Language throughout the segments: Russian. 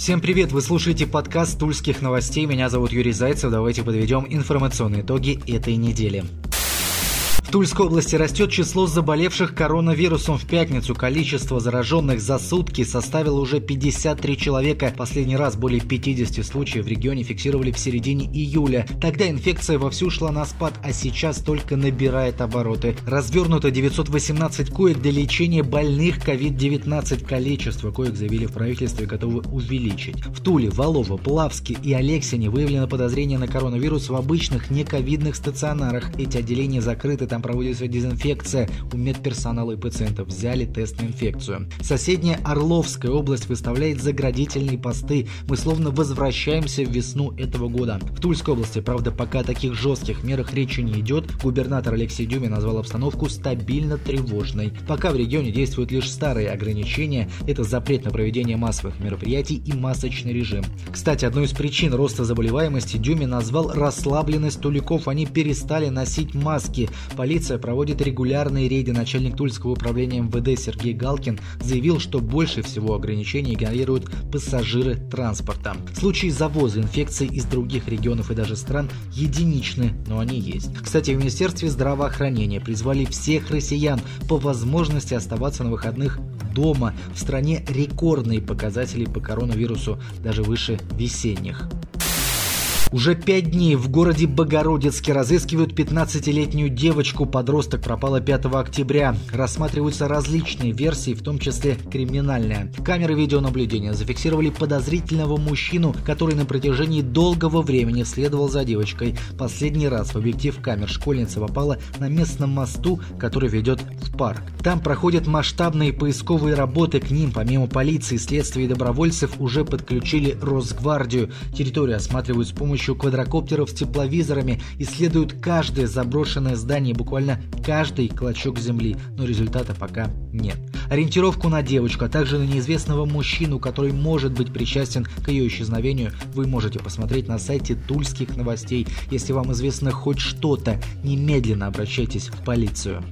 Всем привет! Вы слушаете подкаст Тульских новостей. Меня зовут Юрий Зайцев. Давайте подведем информационные итоги этой недели. В Тульской области растет число заболевших коронавирусом в пятницу. Количество зараженных за сутки составило уже 53 человека. Последний раз более 50 случаев в регионе фиксировали в середине июля. Тогда инфекция вовсю шла на спад, а сейчас только набирает обороты. Развернуто 918 коек для лечения больных COVID-19. Количество коек заявили в правительстве готовы увеличить. В Туле, Волово, Плавске и Алексине выявлено подозрение на коронавирус в обычных нековидных стационарах. Эти отделения закрыты, там там проводится дезинфекция у медперсонала и пациентов. Взяли тест на инфекцию. Соседняя Орловская область выставляет заградительные посты. Мы словно возвращаемся в весну этого года. В Тульской области, правда, пока о таких жестких мерах речи не идет. Губернатор Алексей Дюмин назвал обстановку стабильно тревожной. Пока в регионе действуют лишь старые ограничения. Это запрет на проведение массовых мероприятий и масочный режим. Кстати, одной из причин роста заболеваемости Дюмин назвал расслабленность туликов. Они перестали носить маски. Полиция проводит регулярные рейды. Начальник Тульского управления МВД Сергей Галкин заявил, что больше всего ограничений игнорируют пассажиры транспорта. Случаи завоза инфекции из других регионов и даже стран единичны, но они есть. Кстати, в Министерстве здравоохранения призвали всех россиян по возможности оставаться на выходных дома. В стране рекордные показатели по коронавирусу, даже выше весенних. Уже пять дней в городе Богородицке разыскивают 15-летнюю девочку. Подросток пропала 5 октября. Рассматриваются различные версии, в том числе криминальная. Камеры видеонаблюдения зафиксировали подозрительного мужчину, который на протяжении долгого времени следовал за девочкой. Последний раз в объектив камер школьница попала на местном мосту, который ведет в парк. Там проходят масштабные поисковые работы. К ним, помимо полиции, следствия и добровольцев, уже подключили Росгвардию. Территорию осматривают с помощью помощью квадрокоптеров с тепловизорами исследуют каждое заброшенное здание, буквально каждый клочок земли, но результата пока нет. Ориентировку на девочку, а также на неизвестного мужчину, который может быть причастен к ее исчезновению, вы можете посмотреть на сайте Тульских новостей. Если вам известно хоть что-то, немедленно обращайтесь в полицию.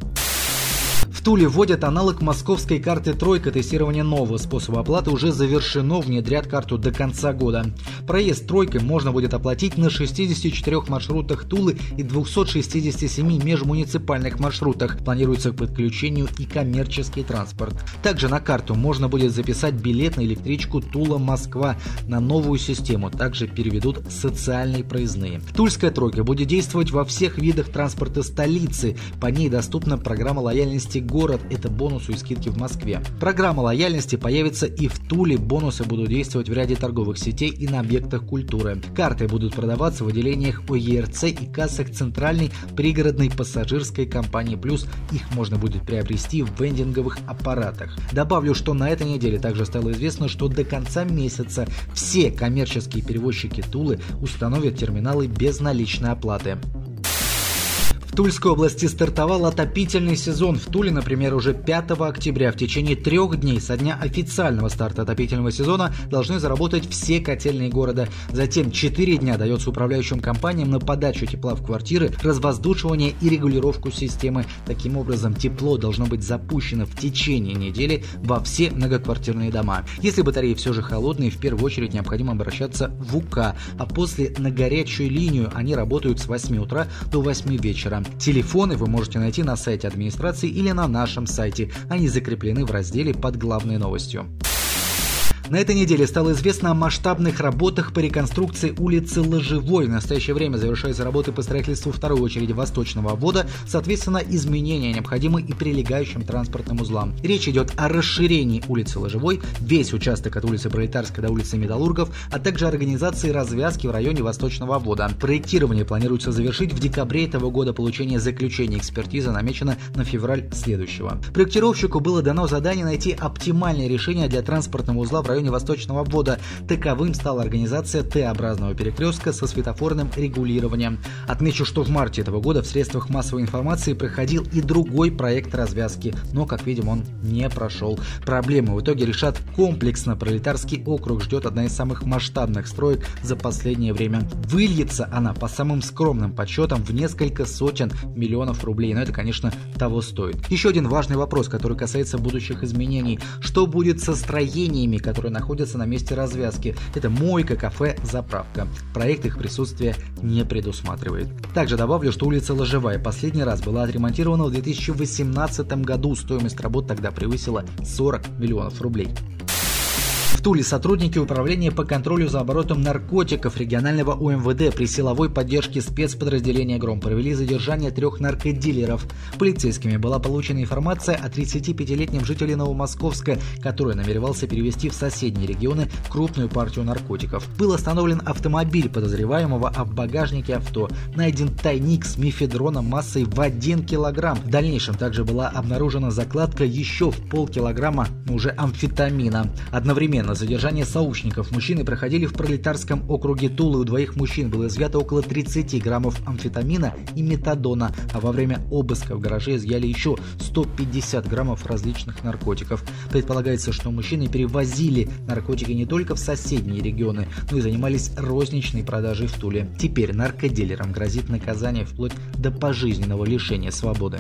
В Туле вводят аналог московской карты «Тройка». Тестирование нового способа оплаты уже завершено. Внедрят карту до конца года. Проезд «Тройкой» можно будет оплатить на 64 маршрутах Тулы и 267 межмуниципальных маршрутах. Планируется к подключению и коммерческий транспорт. Также на карту можно будет записать билет на электричку Тула-Москва на новую систему. Также переведут социальные проездные. Тульская «Тройка» будет действовать во всех видах транспорта столицы. По ней доступна программа лояльности город – это бонусы и скидки в Москве. Программа лояльности появится и в Туле. Бонусы будут действовать в ряде торговых сетей и на объектах культуры. Карты будут продаваться в отделениях ОЕРЦ и кассах Центральной пригородной пассажирской компании «Плюс». Их можно будет приобрести в вендинговых аппаратах. Добавлю, что на этой неделе также стало известно, что до конца месяца все коммерческие перевозчики Тулы установят терминалы безналичной оплаты. Тульской области стартовал отопительный сезон. В Туле, например, уже 5 октября в течение трех дней со дня официального старта отопительного сезона должны заработать все котельные города. Затем 4 дня дается управляющим компаниям на подачу тепла в квартиры, развоздушивание и регулировку системы. Таким образом, тепло должно быть запущено в течение недели во все многоквартирные дома. Если батареи все же холодные, в первую очередь необходимо обращаться в УК, а после на горячую линию они работают с 8 утра до 8 вечера. Телефоны вы можете найти на сайте администрации или на нашем сайте. Они закреплены в разделе под главной новостью. На этой неделе стало известно о масштабных работах по реконструкции улицы Ложевой. В настоящее время завершаются работы по строительству второй очереди восточного обвода, соответственно, изменения необходимы и прилегающим транспортным узлам. Речь идет о расширении улицы Ложевой, весь участок от улицы Пролетарской до улицы Металлургов, а также организации развязки в районе восточного обвода. Проектирование планируется завершить в декабре этого года. Получение заключения экспертизы намечено на февраль следующего. Проектировщику было дано задание найти оптимальное решение для транспортного узла в районе районе Восточного обвода. Таковым стала организация Т-образного перекрестка со светофорным регулированием. Отмечу, что в марте этого года в средствах массовой информации проходил и другой проект развязки, но, как видим, он не прошел. Проблемы в итоге решат комплексно. Пролетарский округ ждет одна из самых масштабных строек за последнее время. Выльется она по самым скромным подсчетам в несколько сотен миллионов рублей, но это, конечно, того стоит. Еще один важный вопрос, который касается будущих изменений. Что будет со строениями, которые которые находятся на месте развязки. Это мойка, кафе, заправка. Проект их присутствия не предусматривает. Также добавлю, что улица Ложевая последний раз была отремонтирована в 2018 году. Стоимость работ тогда превысила 40 миллионов рублей. Туле сотрудники Управления по контролю за оборотом наркотиков регионального УМВД при силовой поддержке спецподразделения «Гром» провели задержание трех наркодилеров. Полицейскими была получена информация о 35-летнем жителе Новомосковска, который намеревался перевести в соседние регионы крупную партию наркотиков. Был остановлен автомобиль подозреваемого, а в багажнике авто найден тайник с мифедроном массой в 1 килограмм. В дальнейшем также была обнаружена закладка еще в полкилограмма уже амфетамина. Одновременно задержание сообщников мужчины проходили в пролетарском округе Тулы. У двоих мужчин было изъято около 30 граммов амфетамина и метадона, а во время обыска в гараже изъяли еще 150 граммов различных наркотиков. Предполагается, что мужчины перевозили наркотики не только в соседние регионы, но и занимались розничной продажей в Туле. Теперь наркодилерам грозит наказание вплоть до пожизненного лишения свободы.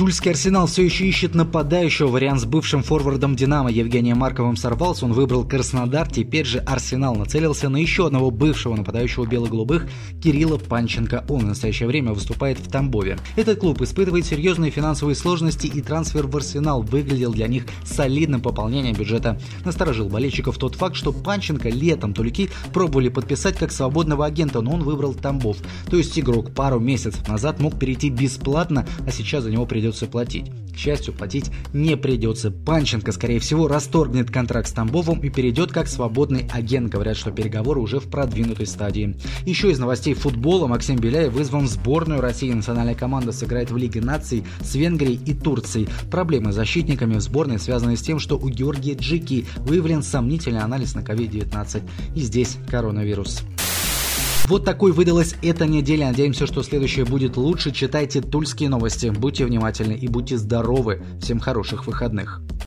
Тульский Арсенал все еще ищет нападающего. Вариант с бывшим форвардом «Динамо» Евгением Марковым сорвался. Он выбрал Краснодар. Теперь же Арсенал нацелился на еще одного бывшего нападающего бело-голубых Кирилла Панченко. Он в настоящее время выступает в Тамбове. Этот клуб испытывает серьезные финансовые сложности и трансфер в Арсенал выглядел для них солидным пополнением бюджета. Насторожил болельщиков тот факт, что Панченко летом тулики пробовали подписать как свободного агента, но он выбрал Тамбов. То есть игрок пару месяцев назад мог перейти бесплатно, а сейчас за него придется придется платить. К счастью, платить не придется. Панченко, скорее всего, расторгнет контракт с Тамбовым и перейдет как свободный агент. Говорят, что переговоры уже в продвинутой стадии. Еще из новостей футбола Максим Беляев вызван в сборную России. Национальная команда сыграет в Лиге наций с Венгрией и Турцией. Проблемы с защитниками в сборной связаны с тем, что у Георгия Джики выявлен сомнительный анализ на COVID-19. И здесь коронавирус. Вот такой выдалась эта неделя. Надеемся, что следующая будет лучше. Читайте тульские новости. Будьте внимательны и будьте здоровы. Всем хороших выходных.